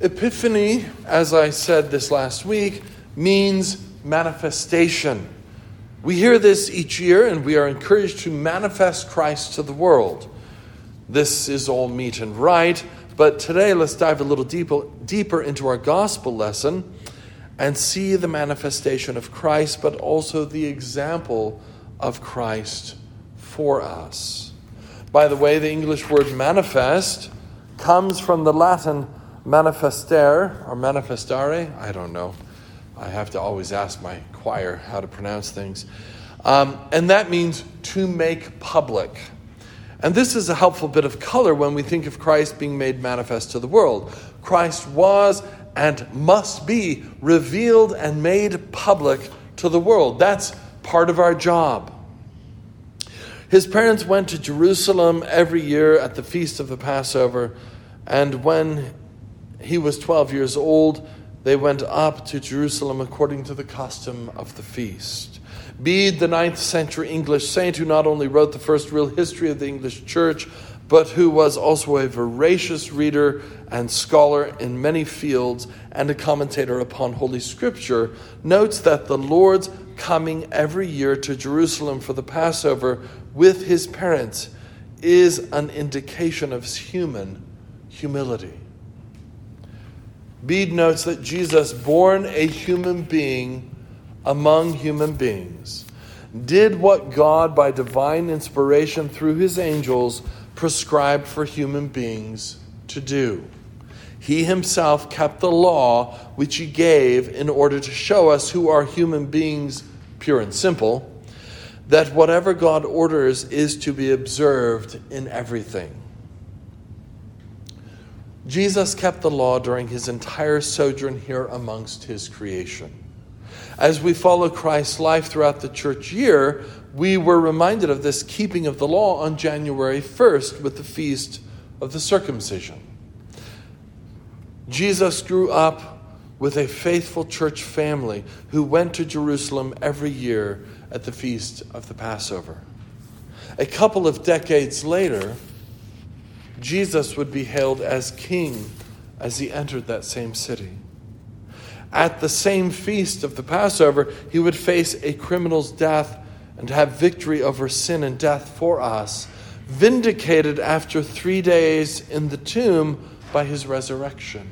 Epiphany, as I said this last week, means manifestation. We hear this each year and we are encouraged to manifest Christ to the world. This is all meet and right, but today let's dive a little deeper, deeper into our gospel lesson and see the manifestation of Christ, but also the example of Christ for us. By the way, the English word manifest comes from the Latin manifestere or manifestare. I don't know. I have to always ask my choir how to pronounce things. Um, and that means to make public. And this is a helpful bit of color when we think of Christ being made manifest to the world. Christ was and must be revealed and made public to the world. That's part of our job. His parents went to Jerusalem every year at the feast of the Passover, and when he was 12 years old, they went up to Jerusalem according to the custom of the feast. Bede, the ninth century English saint who not only wrote the first real history of the English church, but who was also a voracious reader and scholar in many fields and a commentator upon Holy Scripture, notes that the Lord's coming every year to Jerusalem for the Passover with his parents is an indication of his human humility. Bede notes that Jesus, born a human being among human beings, did what God, by divine inspiration through his angels, prescribed for human beings to do. He himself kept the law which he gave in order to show us who are human beings, pure and simple, that whatever God orders is to be observed in everything. Jesus kept the law during his entire sojourn here amongst his creation. As we follow Christ's life throughout the church year, we were reminded of this keeping of the law on January 1st with the feast of the circumcision. Jesus grew up with a faithful church family who went to Jerusalem every year at the feast of the Passover. A couple of decades later, Jesus would be hailed as king as he entered that same city. At the same feast of the Passover, he would face a criminal's death and have victory over sin and death for us, vindicated after three days in the tomb by his resurrection.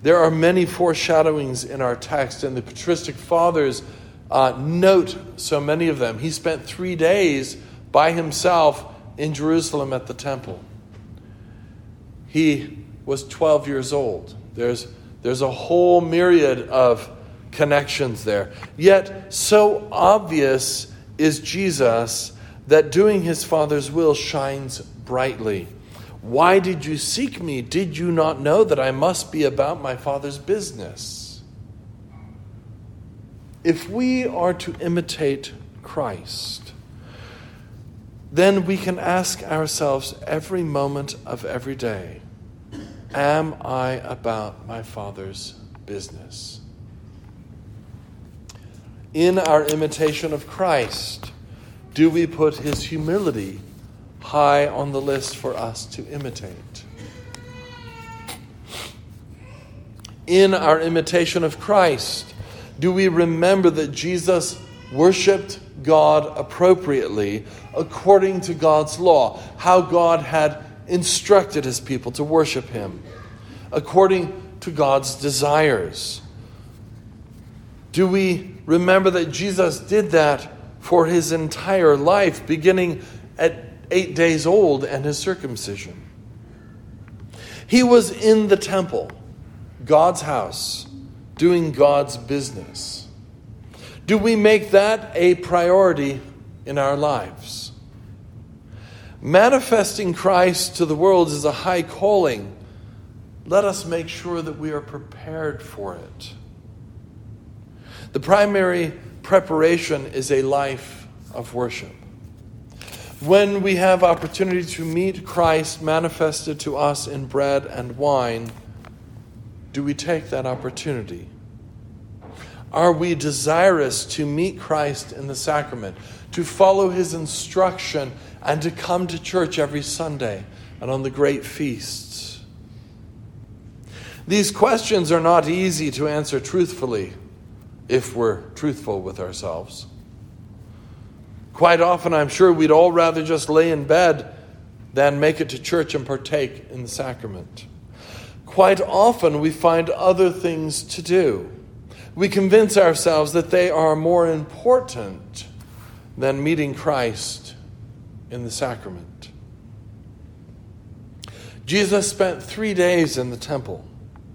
There are many foreshadowings in our text, and the patristic fathers uh, note so many of them. He spent three days by himself in Jerusalem at the temple. He was 12 years old. There's, there's a whole myriad of connections there. Yet, so obvious is Jesus that doing his Father's will shines brightly. Why did you seek me? Did you not know that I must be about my Father's business? If we are to imitate Christ, then we can ask ourselves every moment of every day Am I about my Father's business? In our imitation of Christ, do we put his humility high on the list for us to imitate? In our imitation of Christ, do we remember that Jesus worshiped God appropriately according to God's law, how God had instructed his people to worship him, according to God's desires. Do we remember that Jesus did that for his entire life, beginning at eight days old and his circumcision? He was in the temple, God's house, doing God's business. Do we make that a priority in our lives? Manifesting Christ to the world is a high calling. Let us make sure that we are prepared for it. The primary preparation is a life of worship. When we have opportunity to meet Christ manifested to us in bread and wine, do we take that opportunity? Are we desirous to meet Christ in the sacrament, to follow his instruction, and to come to church every Sunday and on the great feasts? These questions are not easy to answer truthfully if we're truthful with ourselves. Quite often, I'm sure we'd all rather just lay in bed than make it to church and partake in the sacrament. Quite often, we find other things to do. We convince ourselves that they are more important than meeting Christ in the sacrament. Jesus spent three days in the temple,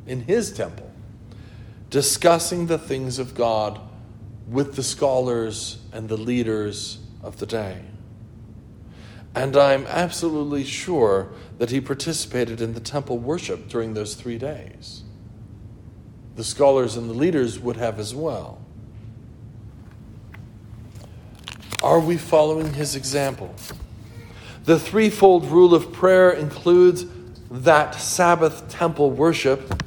in his temple, discussing the things of God with the scholars and the leaders of the day. And I'm absolutely sure that he participated in the temple worship during those three days. The scholars and the leaders would have as well. Are we following his example? The threefold rule of prayer includes that Sabbath temple worship.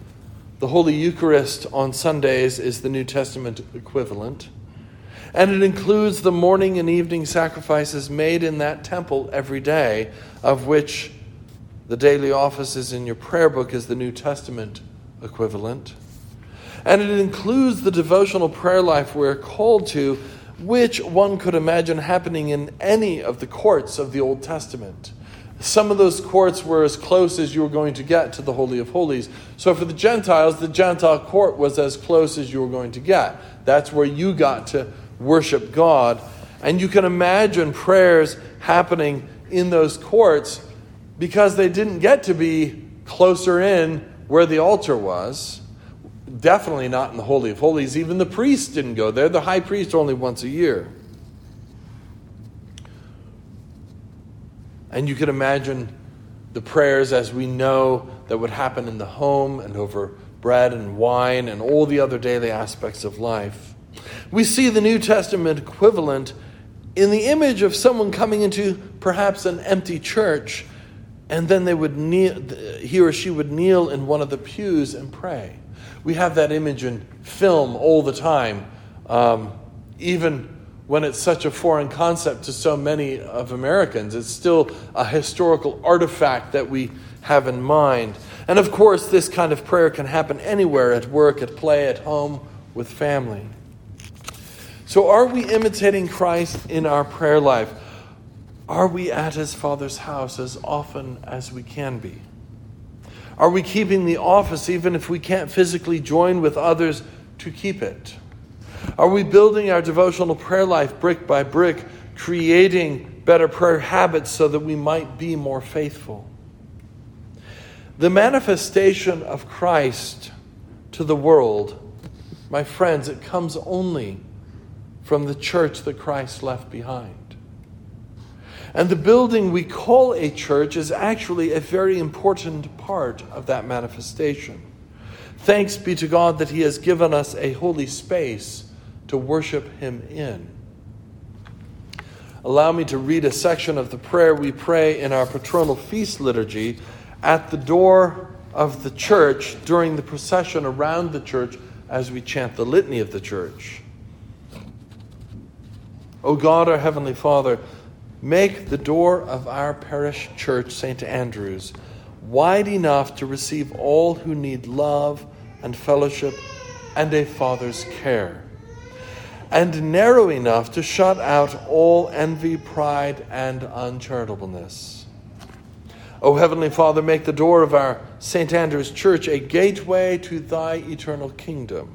The Holy Eucharist on Sundays is the New Testament equivalent and it includes the morning and evening sacrifices made in that temple every day, of which the daily offices in your prayer book is the New Testament equivalent. And it includes the devotional prayer life we're called to, which one could imagine happening in any of the courts of the Old Testament. Some of those courts were as close as you were going to get to the Holy of Holies. So for the Gentiles, the Gentile court was as close as you were going to get. That's where you got to worship God. And you can imagine prayers happening in those courts because they didn't get to be closer in where the altar was. Definitely not in the Holy of Holies. Even the priests didn't go there. The high priest only once a year. And you can imagine the prayers as we know that would happen in the home and over bread and wine and all the other daily aspects of life. We see the New Testament equivalent in the image of someone coming into perhaps an empty church, and then they would kneel, he or she would kneel in one of the pews and pray. We have that image in film all the time, um, even when it's such a foreign concept to so many of Americans. It's still a historical artifact that we have in mind. And of course, this kind of prayer can happen anywhere at work, at play, at home, with family. So, are we imitating Christ in our prayer life? Are we at his Father's house as often as we can be? Are we keeping the office even if we can't physically join with others to keep it? Are we building our devotional prayer life brick by brick, creating better prayer habits so that we might be more faithful? The manifestation of Christ to the world, my friends, it comes only from the church that Christ left behind. And the building we call a church is actually a very important part of that manifestation. Thanks be to God that He has given us a holy space to worship Him in. Allow me to read a section of the prayer we pray in our patronal feast liturgy at the door of the church during the procession around the church as we chant the litany of the church. O God, our Heavenly Father, make the door of our parish church, St. Andrew's, wide enough to receive all who need love and fellowship and a father's care, and narrow enough to shut out all envy, pride, and uncharitableness. O Heavenly Father, make the door of our St. Andrew's Church a gateway to thy eternal kingdom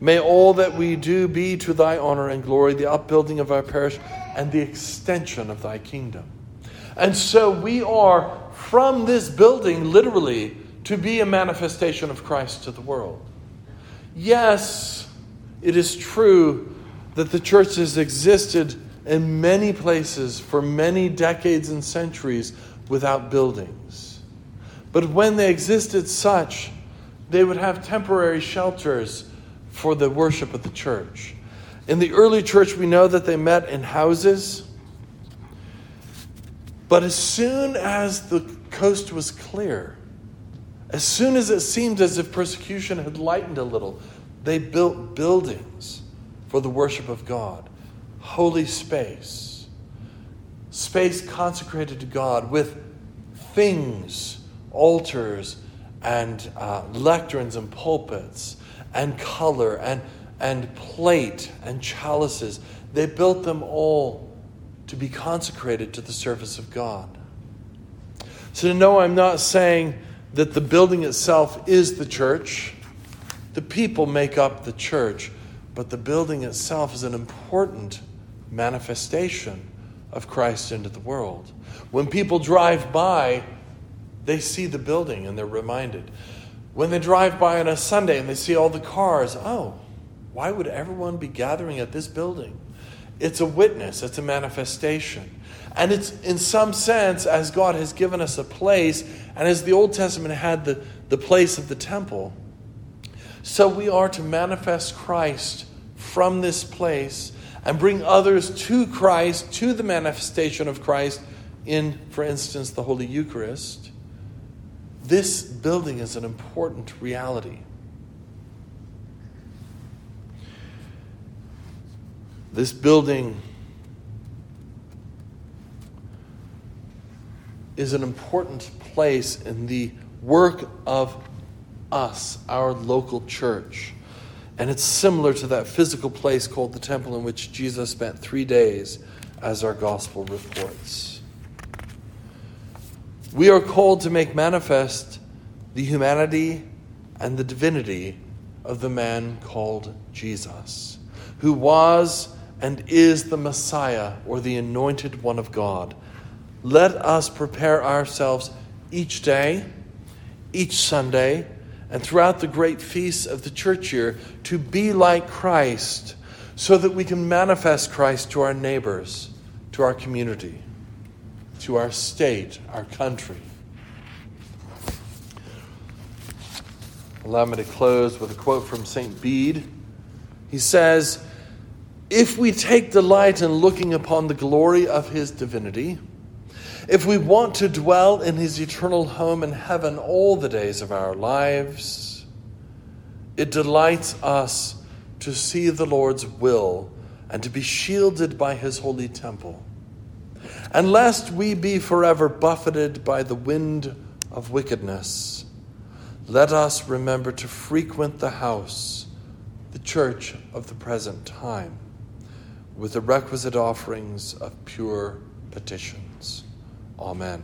May all that we do be to thy honor and glory, the upbuilding of our parish and the extension of thy kingdom. And so we are from this building, literally, to be a manifestation of Christ to the world. Yes, it is true that the church has existed in many places for many decades and centuries without buildings. But when they existed such, they would have temporary shelters for the worship of the church. In the early church, we know that they met in houses. But as soon as the coast was clear, as soon as it seemed as if persecution had lightened a little, they built buildings for the worship of God, holy space, space consecrated to God with things, altars, and uh, lecterns and pulpits and color and, and plate and chalices. They built them all to be consecrated to the service of God. So, no, I'm not saying that the building itself is the church. The people make up the church, but the building itself is an important manifestation of Christ into the world. When people drive by, they see the building and they're reminded. When they drive by on a Sunday and they see all the cars, oh, why would everyone be gathering at this building? It's a witness, it's a manifestation. And it's in some sense, as God has given us a place, and as the Old Testament had the, the place of the temple, so we are to manifest Christ from this place and bring others to Christ, to the manifestation of Christ in, for instance, the Holy Eucharist. This building is an important reality. This building is an important place in the work of us, our local church. And it's similar to that physical place called the temple in which Jesus spent three days, as our gospel reports. We are called to make manifest the humanity and the divinity of the man called Jesus, who was and is the Messiah or the anointed one of God. Let us prepare ourselves each day, each Sunday, and throughout the great feasts of the church year to be like Christ so that we can manifest Christ to our neighbors, to our community, to our state, our country. Allow me to close with a quote from St. Bede. He says, If we take delight in looking upon the glory of his divinity, if we want to dwell in his eternal home in heaven all the days of our lives, it delights us to see the Lord's will and to be shielded by his holy temple. And lest we be forever buffeted by the wind of wickedness, let us remember to frequent the house, the church of the present time, with the requisite offerings of pure petitions. Amen.